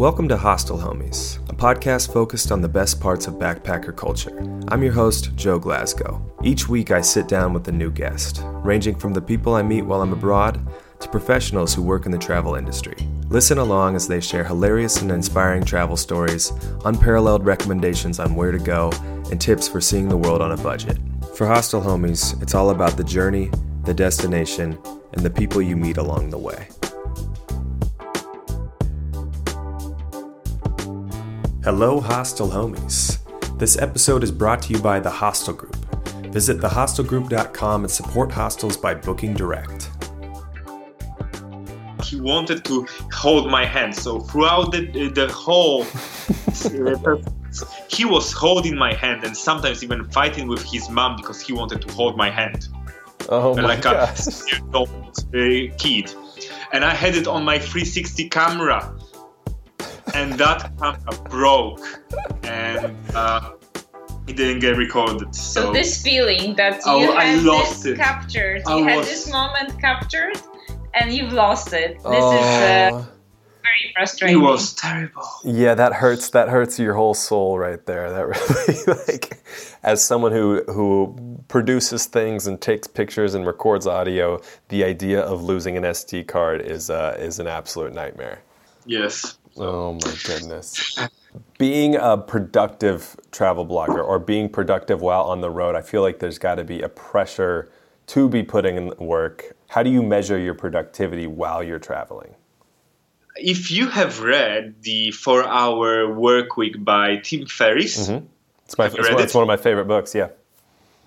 Welcome to Hostel Homies, a podcast focused on the best parts of backpacker culture. I'm your host, Joe Glasgow. Each week I sit down with a new guest, ranging from the people I meet while I'm abroad to professionals who work in the travel industry. Listen along as they share hilarious and inspiring travel stories, unparalleled recommendations on where to go, and tips for seeing the world on a budget. For Hostel Homies, it's all about the journey, the destination, and the people you meet along the way. Hello, Hostel Homies. This episode is brought to you by The Hostel Group. Visit thehostelgroup.com and support hostels by booking direct. He wanted to hold my hand, so throughout the, the whole, he was holding my hand and sometimes even fighting with his mom because he wanted to hold my hand. Oh my like gosh. a year old uh, kid. And I had it on my 360 camera, and that camera broke, and uh, it didn't get recorded. So, So this feeling that I- you I had lost this it. captured, I you had this moment captured, and you've lost it. This Oh. is uh, very frustrating. it was terrible. Yeah, that hurts. That hurts your whole soul right there. That really, like, as someone who who produces things and takes pictures and records audio, the idea of losing an SD card is uh, is an absolute nightmare. Yes. Oh my goodness. Being a productive travel blogger or being productive while on the road, I feel like there's got to be a pressure to be putting in work. How do you measure your productivity while you're traveling? If you have read the Four Hour Work Week by Tim Ferriss, mm-hmm. It's my it's one, it? it's one of my favorite books. Yeah.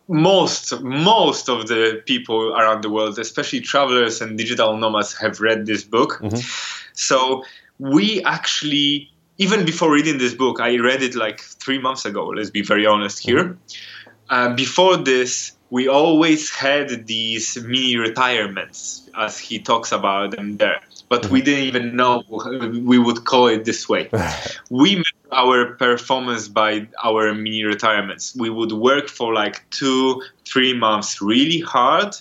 most most of the people around the world, especially travelers and digital nomads, have read this book. Mm-hmm. So we actually, even before reading this book, I read it like three months ago. Let's be very honest here. Uh, before this, we always had these mini retirements, as he talks about them there. But we didn't even know we would call it this way. we measure our performance by our mini retirements. We would work for like two, three months really hard,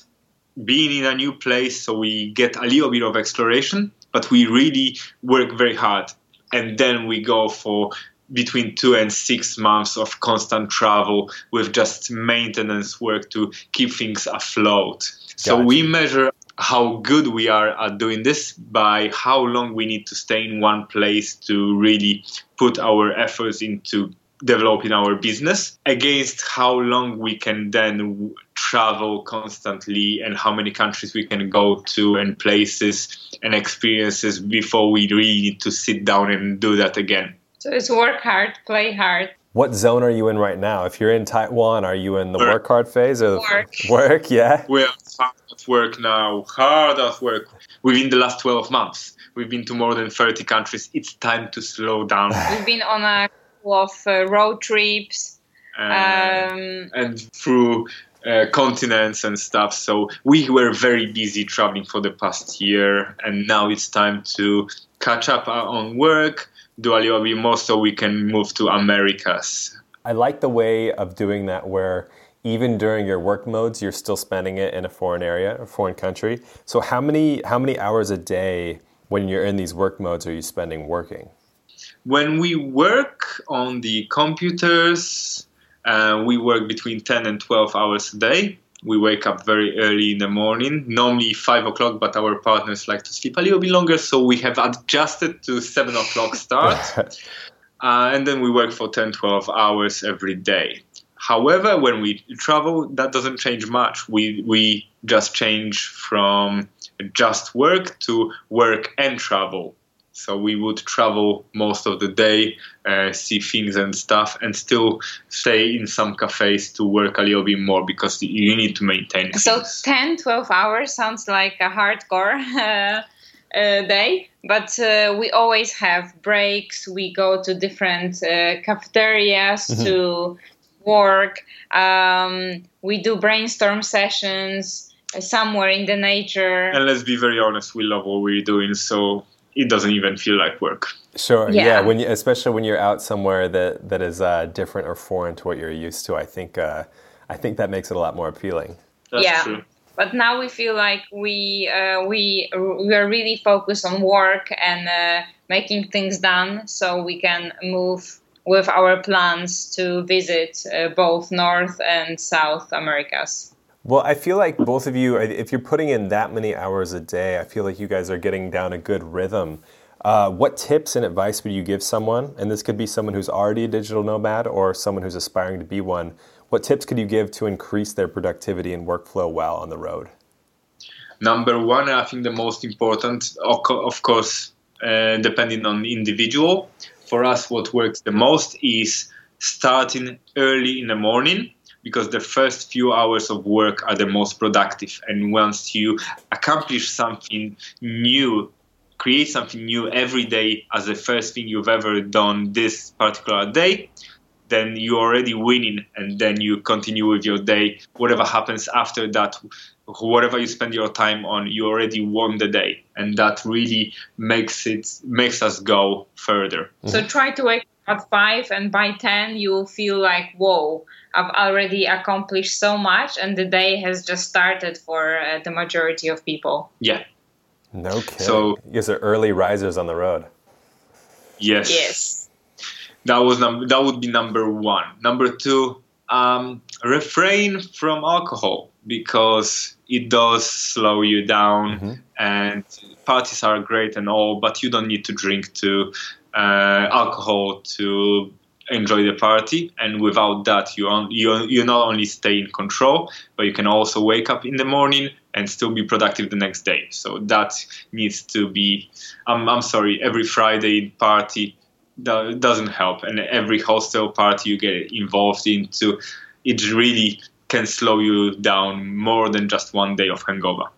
being in a new place, so we get a little bit of exploration, but we really work very hard. And then we go for between two and six months of constant travel with just maintenance work to keep things afloat. So Gotcha. we measure how good we are at doing this by how long we need to stay in one place to really put our efforts into developing our business against how long we can then travel constantly and how many countries we can go to and places and experiences before we really need to sit down and do that again. so it's work hard, play hard. What zone are you in right now? If you're in Taiwan, are you in the Work. work hard phase or Work. work? Yeah. We're hard at work now, hard at work. Within the last 12 months, we've been to more than 30 countries. It's time to slow down. We've been on a couple of uh, road trips. and- Um, and through uh, continents and stuff. So we were very busy traveling for the past year, and now it's time to catch up on work, do a little bit more so we can move to Americas. I like the way of doing that where even during your work modes, you're still spending it in a foreign area, a foreign country. So how many how many hours a day when you're in these work modes are you spending working? When we work on the computers, uh, we work between 10 and 12 hours a day. We wake up very early in the morning, normally 5 o'clock, but our partners like to sleep a little bit longer, so we have adjusted to 7 o'clock start. uh, and then we work for 10 12 hours every day however when we travel that doesn't change much we we just change from just work to work and travel so we would travel most of the day uh, see things and stuff and still stay in some cafes to work a little bit more because you need to maintain so things. 10, 12 hours sounds like a hardcore uh, uh, day, but uh, we always have breaks. We go to different uh, cafeterias to work. Um, we do brainstorm sessions somewhere in the nature. and let's be very honest we love what we're doing so it doesn't even feel like work Sure. Yeah. Yeah. when you, especially when you're out somewhere that that is uh, different or foreign to what you're used to, I think uh, I think that makes it a lot more appealing. that's Yeah. true but now we feel like we uh, we we are really focused on work and uh, making things done so we can move with our plans to visit uh, both North and South Americas. Well, I feel like both of you, if you're putting in that many hours a day, I feel like you guys are getting down a good rhythm. Uh, what tips and advice would you give someone? And this could be someone who's already a digital nomad or someone who's aspiring to be one. What tips could you give to increase their productivity and workflow while on the road? Number one, I think the most important, of course, uh, depending on individual. For us, what works the most is starting early in the morning because the first few hours of work are the most productive. And once you accomplish something new, create something new every day as the first thing you've ever done this particular day, then you're already winning. And then you continue with your day. Whatever happens after that, whatever you spend your time on, you already won the day. And that really makes it makes us go further. So try to wake at five and by ten you'll feel like whoa I've already accomplished so much, and the day has just started for uh, the majority of people. Yeah. No kidding. So you guys are early risers on the road. Yes. Yes. That was num- that would be number one. Number two, um, refrain from alcohol because it does slow you down. Mm-hmm. And parties are great and all, but you don't need to drink to Uh, alcohol to enjoy the party. And without that you on, you you not only stay in control but you can also wake up in the morning and still be productive the next day. So that needs to be I'm, I'm sorry every friday party doesn't help. And every hostel party you get involved into it really can slow you down more than just one day of hangover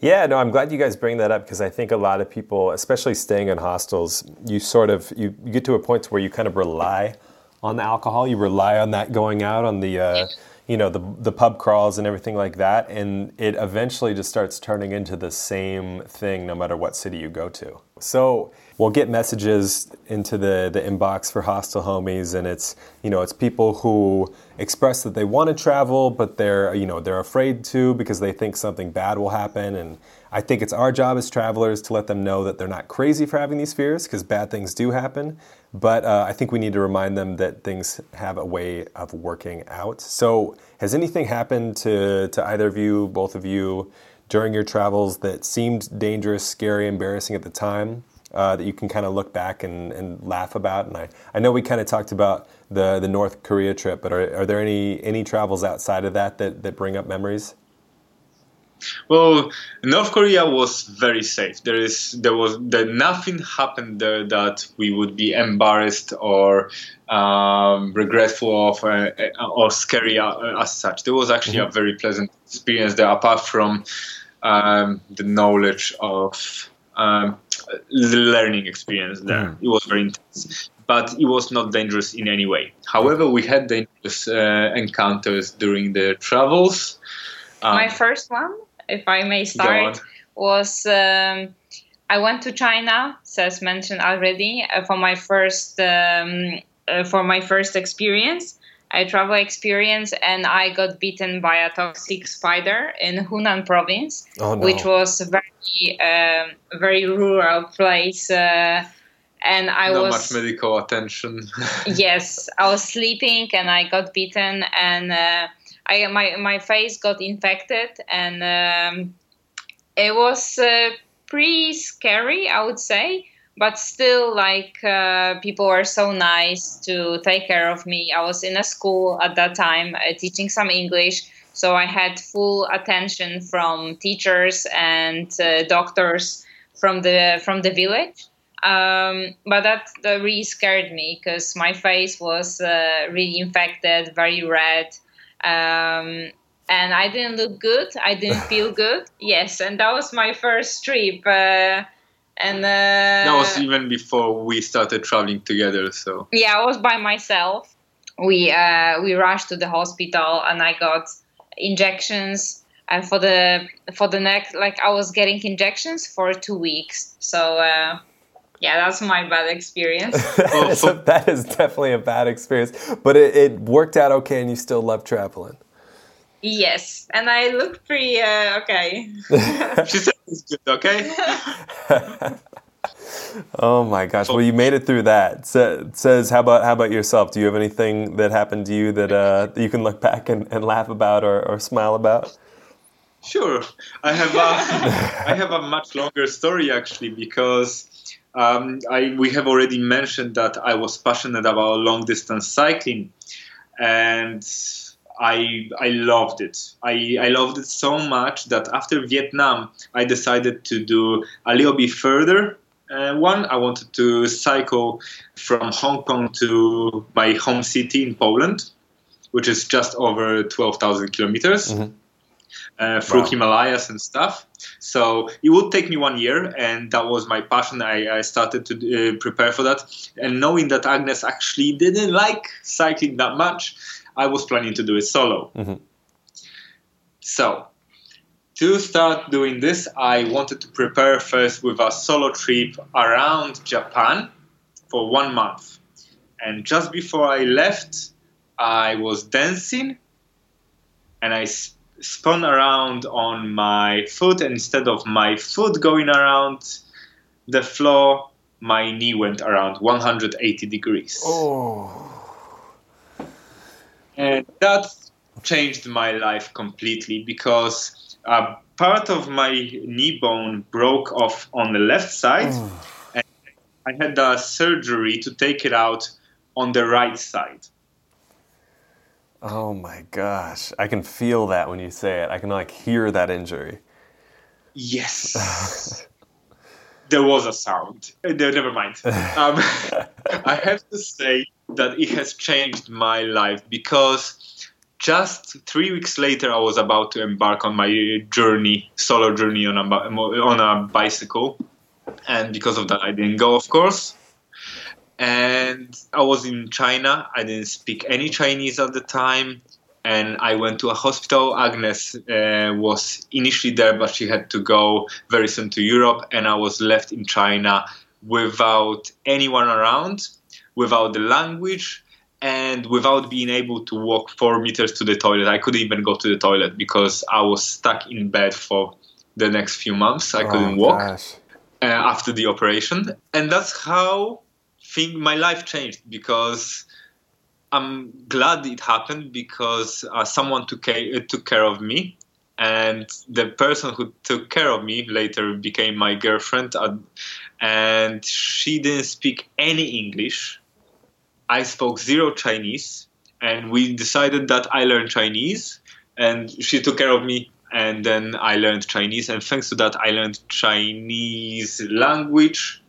yeah, no, I'm glad you guys bring that up because I think a lot of people, especially staying in hostels, you sort of you, you get to a point where you kind of rely on the alcohol. You rely on that going out on the, uh, you know, the the pub crawls and everything like that, and it eventually just starts turning into the same thing no matter what city you go to. So we'll get messages into the the inbox for hostel homies, and it's you know it's people who express that they want to travel, but they're you know they're afraid to because they think something bad will happen and I think it's our job as travelers to let them know that they're not crazy for having these fears because bad things do happen. But uh, I think we need to remind them that things have a way of working out. So, has anything happened to, to either of you, both of you, during your travels that seemed dangerous, scary, embarrassing at the time? Uh, that you can kind of look back and, and laugh about. And I, I know we kind of talked about the, the North Korea trip, but are, are there any, any travels outside of that, that that bring up memories? Well, North Korea was very safe. There is there was there nothing happened there that we would be embarrassed or um, regretful of uh, uh or scary uh, as such. There was actually mm-hmm. a very pleasant experience there, apart from um, the knowledge of um, the learning experience there. Mm. It was very intense, but it was not dangerous in any way. However, we had dangerous uh, encounters during the travels. Um, My first one if I may start, was um, I went to China, as mentioned already, uh, for my first um, uh, for my first experience, a travel experience, and I got bitten by a toxic spider in Hunan province, oh, no. which was a very uh, very rural place. Uh, and I Not was much medical attention. yes, I was sleeping and I got bitten, and uh, I my my face got infected, and um, it was uh, pretty scary, I would say. But still, like uh, people were so nice to take care of me. I was in a school at that time uh, teaching some English, so I had full attention from teachers and uh, doctors from the from the village. Um, but that, that, really scared me because my face was uh, really infected, very red, um, and I didn't look good. I didn't feel good. Yes, and that was my first trip. And uh, that was even before we started traveling together. So yeah, I was by myself. We uh, we rushed to the hospital, and I got injections. And for the for the next, like I was getting injections for two weeks. So uh, yeah, that's my bad experience. so is definitely a bad experience, but it, it, worked out okay, and you still love traveling. Yes, and I look pretty uh, okay. she said it's good, okay? oh my gosh! Well, you made it through that. Sa- says, how about how about yourself? Do you have anything that happened to you that, uh, that you can look back and, and laugh about or, or smile about? Sure, I have a I have a much longer story actually because um, I we have already mentioned that I was passionate about long distance cycling, and I I loved it. I, I loved it so much that after Vietnam, I decided to do a little bit further. Uh, one, I wanted to cycle from Hong Kong to my home city in Poland, which is just over 12,000 kilometers. Mm-hmm. Uh, through wow. Himalayas and stuff. So it would take me one year, and that was my passion. I, I started to uh, prepare for that. And knowing that Agnes actually didn't like cycling that much, I was planning to do it solo. Mm-hmm. So, to start doing this, I wanted to prepare first with a solo trip around Japan for one month. And just before I left, I was dancing and I spun around on my foot. And instead of my foot going around the floor, my knee went around 180 degrees. Oh and that changed my life completely because uh, part of my knee bone broke off on the left side, and I had a surgery to take it out on the right side. Oh my gosh, I can feel that when you say it. I can like hear that injury. Yes. there was a sound. Uh, never mind. Um, I have to say that it has changed my life because just three weeks later, I was about to embark on my journey, solo journey on a on a bicycle, and because of that, I didn't go, of course. And I was in China. I didn't speak any Chinese at the time and I went to a hospital. Agnes uh, was initially there, but she had to go very soon to Europe, and I was left in China without anyone around, without the language, and without being able to walk four meters to the toilet. I couldn't even go to the toilet because I was stuck in bed for the next few months. I couldn't oh, walk uh, after the operation, and that's how thing my life changed because I'm glad it happened because uh, someone took care, uh, took care of me, and the person who took care of me later became my girlfriend, uh, and she didn't speak any English. I spoke zero Chinese, and we decided that I learned Chinese, and she took care of me. And then I learned Chinese, and thanks to that, I learned Chinese language,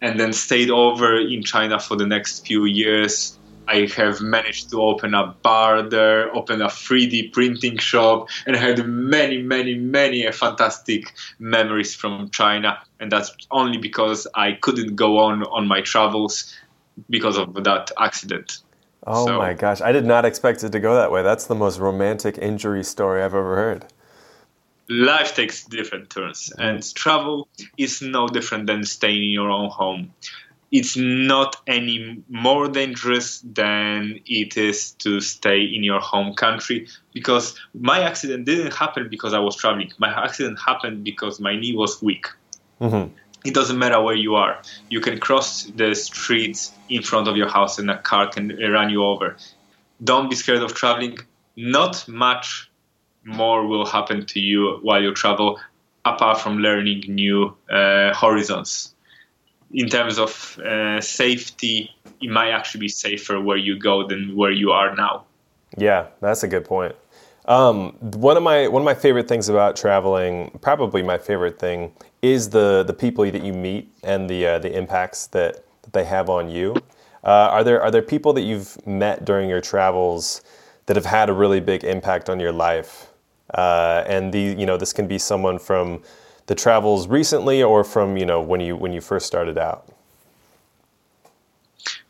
and then stayed over in China for the next few years I have managed to open a bar there, open a 3D printing shop, and had many, many, many fantastic memories from China. And that's only because I couldn't go on on my travels because of that accident. Oh so, my gosh, I did not expect it to go that way. That's the most romantic injury story I've ever heard. Life takes different turns, and travel is no different than staying in your own home it's not any more dangerous than it is to stay in your home country because my accident didn't happen because I was traveling. My accident happened because my knee was weak. Mm-hmm. It doesn't matter where you are. You can cross the streets in front of your house and a car can run you over. Don't be scared of traveling. Not much more will happen to you while you travel apart from learning new uh, horizons in terms of uh, safety, it might actually be safer where you go than where you are now. Yeah, that's a good point. Um, one of my one of my favorite things about traveling, probably my favorite thing, is the the people that you meet and the uh, the impacts that, that they have on you. Uh, are there are there people that you've met during your travels that have had a really big impact on your life? Uh, and the you know this can be someone from the travels recently or from you know when you when you first started out?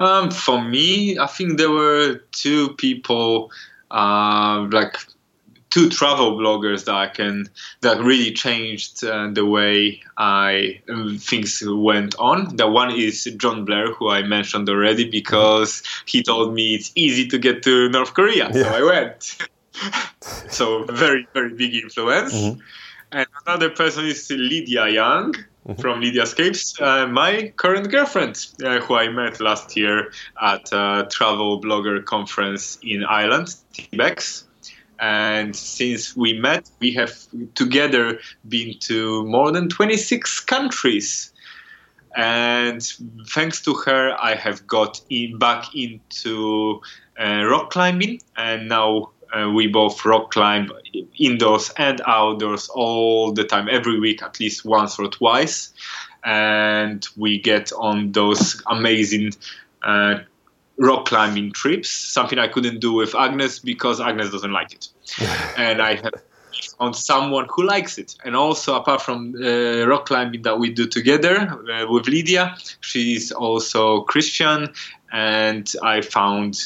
Um, for me, I think there were two people, uh, like two travel bloggers that I can that really changed uh, the way I um, things went on. The one is John Blair, who I mentioned already, because he told me it's easy to get to North Korea, yeah. so I went. so very very big influence. Mm-hmm. And another person is Lydia Young mm-hmm. from Lydiascapes, uh, my current girlfriend, uh, who I met last year at a travel blogger conference in Ireland, TBEX. And since we met, we have together been to more than 26 countries. And thanks to her, I have got in, back into uh, rock climbing, and now uh, we both rock climb indoors and outdoors all the time, every week, at least once or twice. And we get on those amazing uh, rock climbing trips, something I couldn't do with Agnes because Agnes doesn't like it. and I have found someone who likes it. And also, apart from uh, rock climbing that we do together uh, with Lydia, she's also Christian. And I found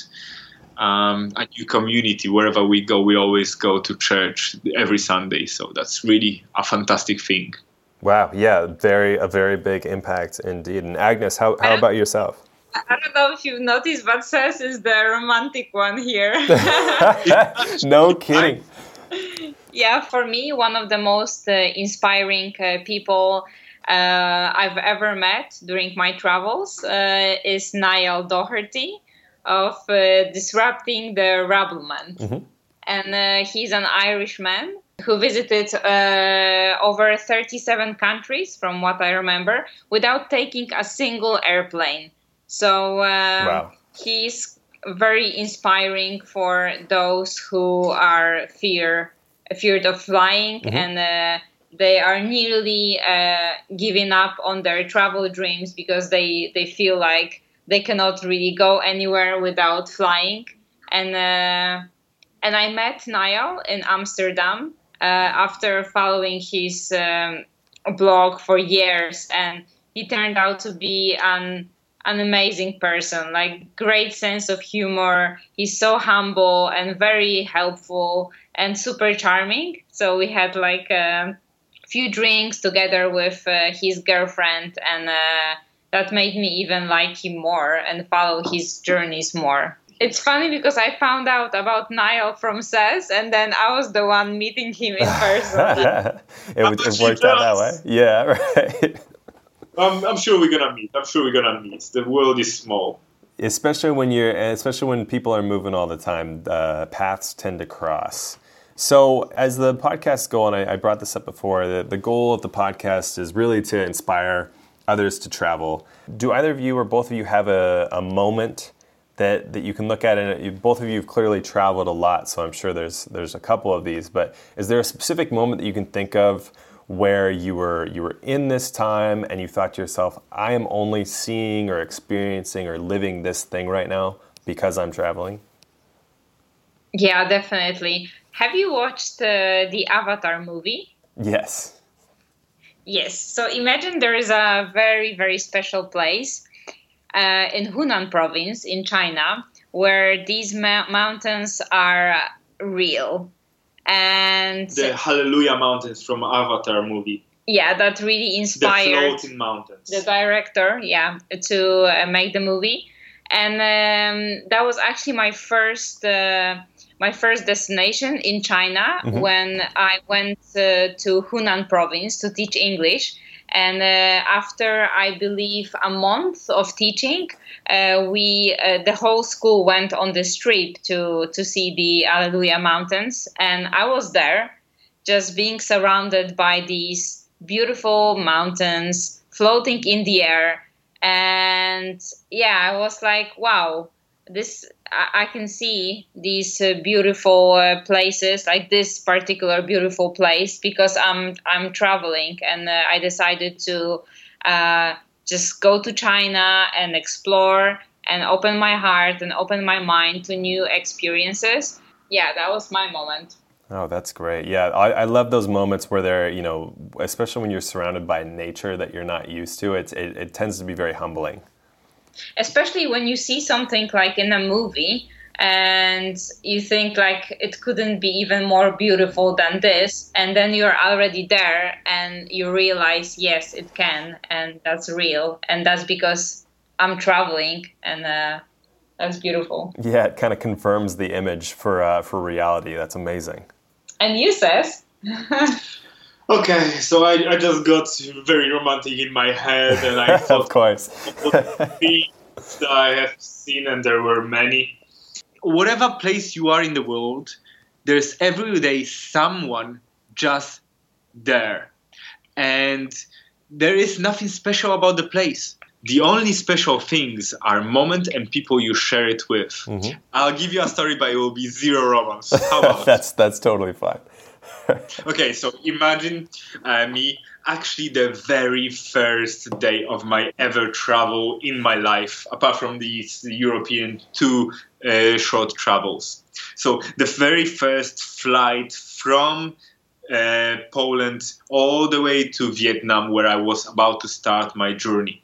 um, a new community. Wherever we go, we always go to church every Sunday. So that's really a fantastic thing. Wow, yeah, very a very big impact indeed. And Agnes, how, how about yourself? I don't know if you've noticed, but Sess is the romantic one here. no kidding. Yeah, for me, one of the most uh, inspiring uh, people uh, I've ever met during my travels uh, is Niall Doherty of uh, disrupting the Rabblement. Mm-hmm. And uh, he's an Irishman who visited uh, over 37 countries, from what I remember, without taking a single airplane. So uh, wow. he's very inspiring for those who are fear feared of flying mm-hmm. and uh, they are nearly uh, giving up on their travel dreams because they, they feel like they cannot really go anywhere without flying. And uh, and I met Niall in Amsterdam uh, after following his um, blog for years, and he turned out to be an an amazing person, like great sense of humor. He's so humble and very helpful and super charming. So we had like a few drinks together with uh, his girlfriend and. That made me even like him more and follow his journeys more. It's funny because I found out about Niall from Sess, and then I was the one meeting him in person. it, would, it worked out that way. Yeah, right. Um, I'm sure we're gonna meet. I'm sure we're gonna meet. The world is small. Especially when you're, especially when people are moving all the time, uh, paths tend to cross. So, as the podcasts go on, I, I brought this up before. The, the goal of the podcast is really to inspire others to travel. Do either of you or both of you have a, a moment that, that you can look at? And you, both of you have clearly traveled a lot, so I'm sure there's there's a couple of these. But is there a specific moment that you can think of where you were you were in this time and you thought to yourself, I am only seeing or experiencing or living this thing right now because I'm traveling? Yeah, definitely. Have you watched uh, the Avatar movie? Yes. Yes. So imagine there is a very, very special place uh, in Hunan province in China where these ma- mountains are real. And the Hallelujah Mountains from Avatar movie. Yeah, that really inspired the floating mountains. The director, yeah, to uh, make the movie, and um, that was actually my first uh, my first destination in China mm-hmm. when I went uh, to Hunan province to teach English. And uh, after, I believe, a month of teaching, uh, we uh, the whole school went on this trip to to see the Alleluia Mountains, and I was there, just being surrounded by these beautiful mountains floating in the air, and yeah, I was like, wow, this I can see these uh, beautiful uh, places, like this particular beautiful place, because I'm I'm traveling, and uh, I decided to uh, just go to China and explore and open my heart and open my mind to new experiences. Yeah, that was my moment. Oh, that's great. Yeah, I, I love those moments where they're, you know, especially when you're surrounded by nature that you're not used to. It's, it, it tends to be very humbling especially when you see something like in a movie and you think like it couldn't be even more beautiful than this and then you're already there and you realize yes it can and that's real and that's because i'm traveling and uh, that's beautiful. Yeah, it kind of confirms the image for uh, for reality. That's amazing. And you says. Okay, so I, I just got very romantic in my head, and I thought of course. that I have seen, and there were many. Whatever place you are in the world, there's every day someone just there, and there is nothing special about the place. The only special things are moment and people you share it with. Mm-hmm. I'll give you a story, but it will be zero romance. How about? that's that's totally fine. okay, so imagine uh, me actually the very first day of my ever travel in my life, apart from these European two uh, short travels. So the very first flight from uh, Poland all the way to Vietnam, where I was about to start my journey.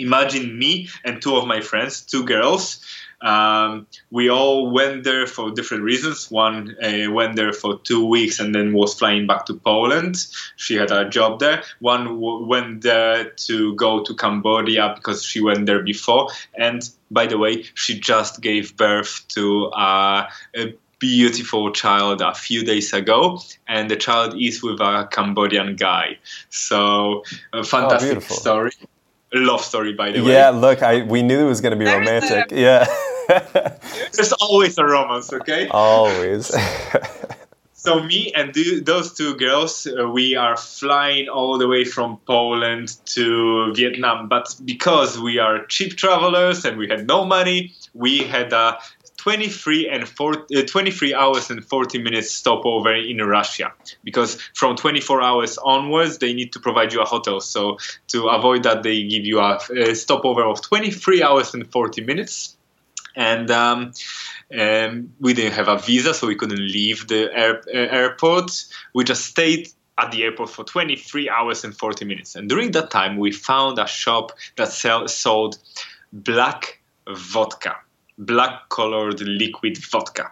Imagine me and two of my friends, two girls, um, we all went there for different reasons. One uh, went there for two weeks and then was flying back to Poland. She had a job there. One w- went there to go to Cambodia because she went there before. And by the way, she just gave birth to a, a beautiful child a few days ago, and the child is with a Cambodian guy. So, a fantastic beautiful. story. A love story, by the way. Yeah, look, I we knew it was going to be There's a- romantic. Yeah, There's always a romance, okay? always. So me and th- those two girls, uh, we are flying all the way from Poland to Vietnam. But because we are cheap travelers and we had no money, we had a 23 and 4, uh, 23 hours and 40 minutes stopover in Russia. Because from 24 hours onwards, they need to provide you a hotel. So to avoid that, they give you a, a stopover of 23 hours and 40 minutes. And um, um, we didn't have a visa, so we couldn't leave the air, uh, airport. We just stayed at the airport for 23 hours and 40 minutes. And during that time, we found a shop that sell, sold black vodka, black colored liquid vodka,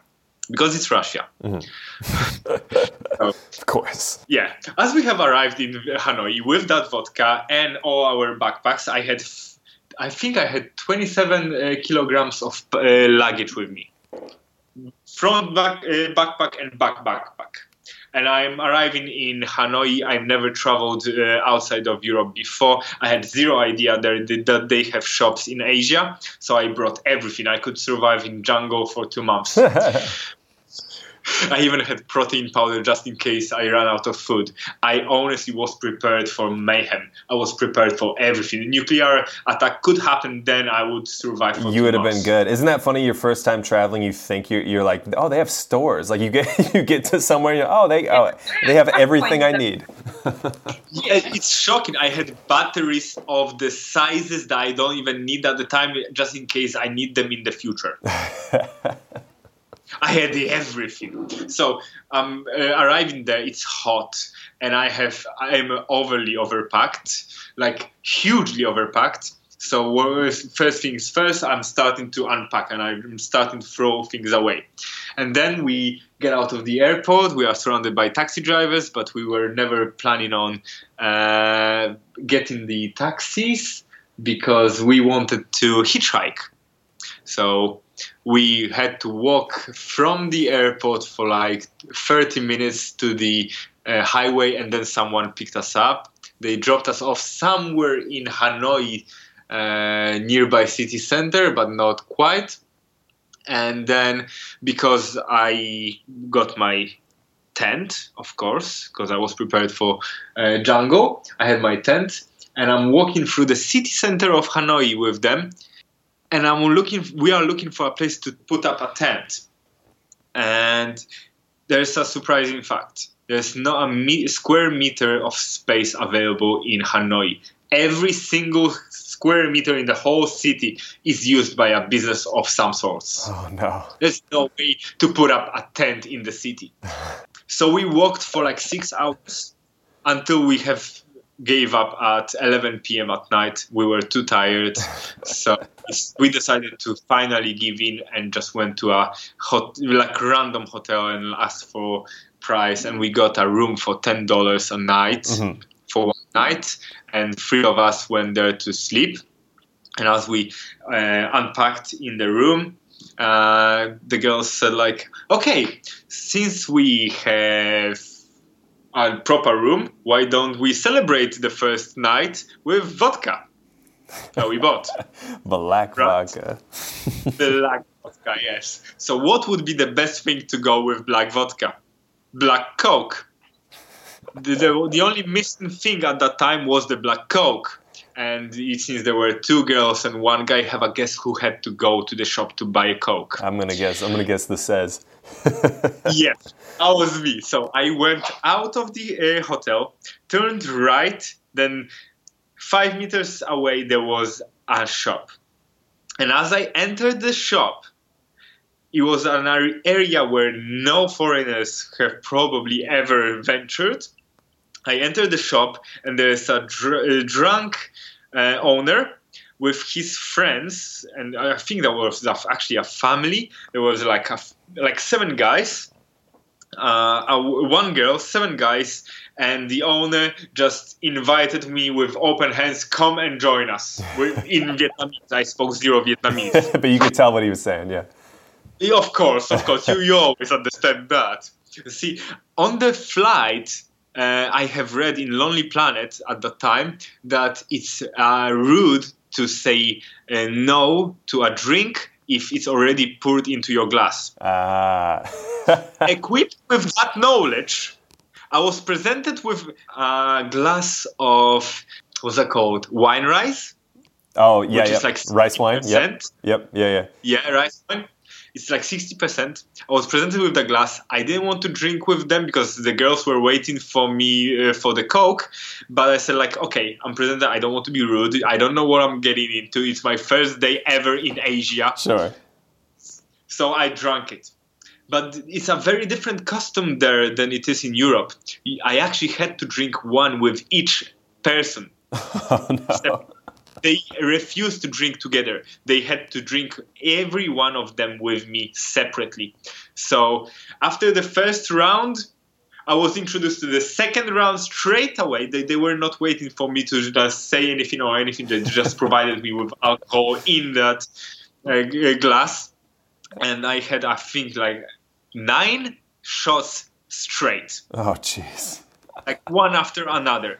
because it's Russia. of course. Yeah, as we have arrived in Hanoi with that vodka and all our backpacks, I had, I think I had 27 uh, kilograms of uh, luggage with me, from back, uh, backpack and back backpack. And I'm arriving in Hanoi. I've never traveled uh, outside of Europe before. I had zero idea that they have shops in Asia. So I brought everything. I could survive in jungle for two months. I even had protein powder just in case I ran out of food. I honestly was prepared for mayhem. I was prepared for everything. A nuclear attack could happen, then I would survive. For You would have been good. Isn't that funny? Your first time traveling, you think you're, you're like, oh, they have stores. Like you get you get to somewhere, you're, oh, they oh, they have everything I need. Yeah, it's shocking. I had batteries of the sizes that I don't even need at the time, just in case I need them in the future. I had everything. So um, uh, arriving there, it's hot, and I have I'm overly overpacked, like hugely overpacked. So first things first, I'm starting to unpack and I'm starting to throw things away. And then we get out of the airport. We are surrounded by taxi drivers, but we were never planning on uh, getting the taxis because we wanted to hitchhike. So we had to walk from the airport for like 30 minutes to the uh, highway, and then someone picked us up. They dropped us off somewhere in Hanoi, uh, nearby city center, but not quite. And then because I got my tent, of course, because I was prepared for uh, jungle, I had my tent, and I'm walking through the city center of Hanoi with them and I'm looking. We are looking for a place to put up a tent, and there's a surprising fact. There's not a me- square meter of space available in Hanoi. Every single square meter in the whole city is used by a business of some sorts. Oh no. There's no way to put up a tent in the city. So we walked for like six hours until we have gave up at 11 p.m. at night. We were too tired, so we decided to finally give in and just went to a hot, like random hotel and asked for price, and we got a room for ten dollars a night for one night, and three of us went there to sleep. And as we uh, unpacked in the room, uh, the girls said like, "Okay, since we have a proper room, why don't we celebrate the first night with vodka?" that we bought. Black Right. vodka. Black vodka, yes. So, what would be the best thing to go with black vodka? Black Coke. The, the, the only missing thing at that time was the black Coke. And it seems there were two girls and one guy. Have a guess who had to go to the shop to buy a Coke? I'm gonna guess. I'm gonna guess this says. yes, that was me. So I went out of the uh, hotel, turned right, then five meters away there was a shop. And as I entered the shop, it was an area where no foreigners have probably ever ventured. I entered the shop, and there's a dr- uh, drunk uh, owner with his friends, and I think that was actually a family. There was like a like seven guys, uh, a one girl, seven guys, and the owner just invited me with open hands. Come and join us. We're in Vietnamese. I spoke zero Vietnamese. but you could tell what he was saying. Yeah. Yeah, Of course, of course, you, you always understand that. See, on the flight, uh, I have read in Lonely Planet at that time that it's uh, rude to say uh, no to a drink if it's already poured into your glass. Ah. Equipped with that knowledge, I was presented with a glass of what's that called? Wine rice. oh yeah, Which yeah. is like rice wine. Yep. Yep. Yeah, yeah. Yeah, rice wine. It's like 60%. I was presented with the glass. I didn't want to drink with them because the girls were waiting for me uh, for the Coke. But I said, like, okay, I'm presented. I don't want to be rude. I don't know what I'm getting into. It's my first day ever in Asia. Sure. So I drank it. But it's a very different custom there than it is in Europe. I actually had to drink one with each person. Oh no. They refused to drink together. They had to drink every one of them with me separately. So after the first round, I was introduced to the second round straight away. They, they were not waiting for me to just say anything or anything. They just provided me with alcohol in that uh, glass. And I had, I think, like nine shots straight Oh jeez. like one after another.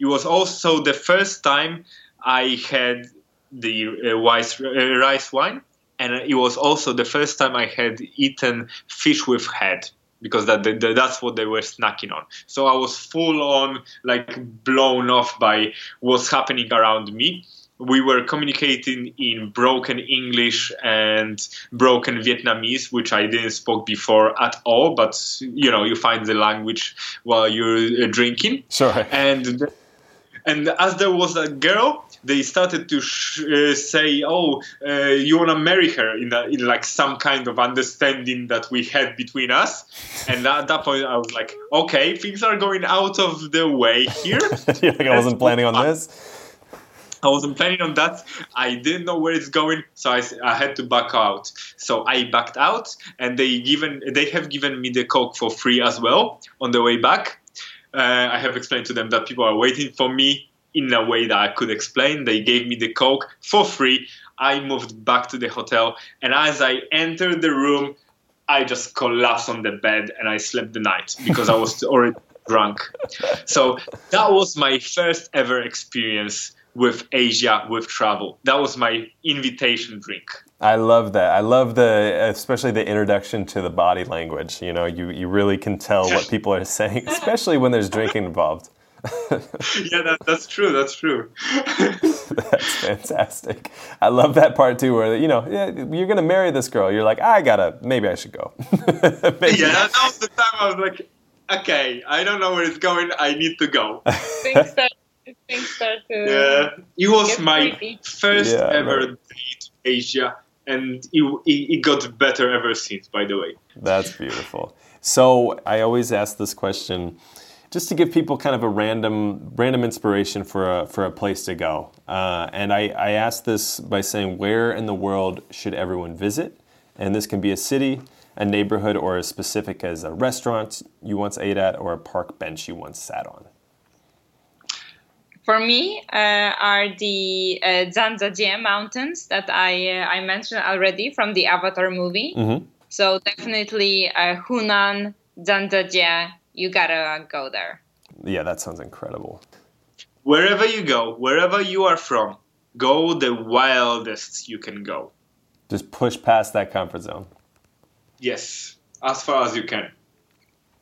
It was also the first time I had the uh, rice, uh, rice wine, and it was also the first time I had eaten fish with head because that, that that's what they were snacking on. So I was full on like blown off by what's happening around me. We were communicating in broken English and broken Vietnamese, which I didn't spoke before at all. But you know, you find the language while you're uh, drinking Sure. and and as there was a girl they started to sh- uh, say oh uh, you want to marry her in, a, in like some kind of understanding that we had between us and at that point i was like okay things are going out of the way here like I wasn't planning on this. I wasn't planning on that. I didn't know where it's going, so I, I had to back out. So I backed out, and they given they have given me the coke for free as well on the way back. Uh, I have explained to them that people are waiting for me in a way that I could explain. They gave me the coke for free. I moved back to the hotel, and as I entered the room, I just collapsed on the bed and I slept the night because I was already drunk. So that was my first ever experience with Asia with travel. That was my invitation drink. I love that. I love the, especially the introduction to the body language. You know, you, you really can tell what people are saying, especially when there's drinking involved. yeah, that, that's true. That's true. That's fantastic. I love that part too, where you know yeah, you're gonna marry this girl. You're like, I gotta, maybe I should go. Maybe- yeah, that, that was the time I was like, okay, I don't know where it's going. I need to go. things start, things start to. Uh, yeah, it was my creepy. first Yeah, ever date to Asia, and it, it, got better ever since. By the way. That's beautiful. So I always ask this question just to give people kind of a random random inspiration for a, for a place to go. Uh, and I, I ask this by saying, where in the world should everyone visit? And this can be a city, a neighborhood, or as specific as a restaurant you once ate at or a park bench you once sat on. For me uh, are the uh, Zhangjiajie mountains that I uh, I mentioned already from the Avatar movie. Mm-hmm. So definitely uh, Hunan, Zhangjiajie, you gotta go there. Yeah, that sounds incredible. Wherever you go, wherever you are from, go the wildest you can go. Just push past that comfort zone. Yes, as far as you can.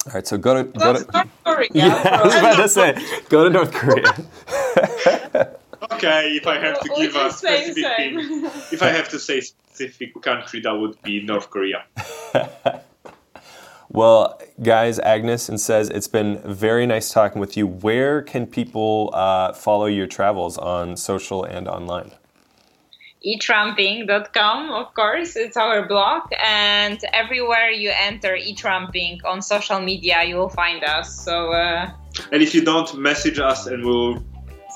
All right, so go to go That's to. North Korea. Yeah, I was about to say, go to North Korea. Okay, if I have to give a can say specific same. thing, if I have to say specific country, that would be North Korea. Well, guys, Agnes and says it's been very nice talking with you. Where can people uh, follow your travels on social and online? etramping.com, of course, it's our blog. And everywhere you enter etramping on social media, you will find us. So, uh, And if you don't, message us and we'll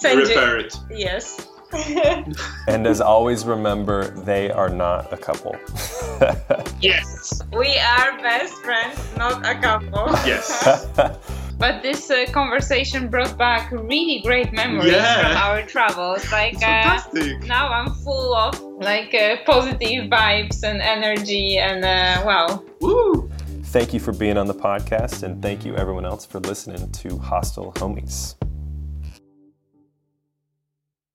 send you- it. Yes. And as always, remember they are not a couple. Yes. we are best friends, not a couple. Yes. But this uh, conversation brought back really great memories Yeah. from our travels. Like uh, Fantastic. now, I'm full of like uh, positive vibes and energy, and uh, wow, Woo. thank you for being on the podcast, and thank you everyone else for listening to Hostile Homies.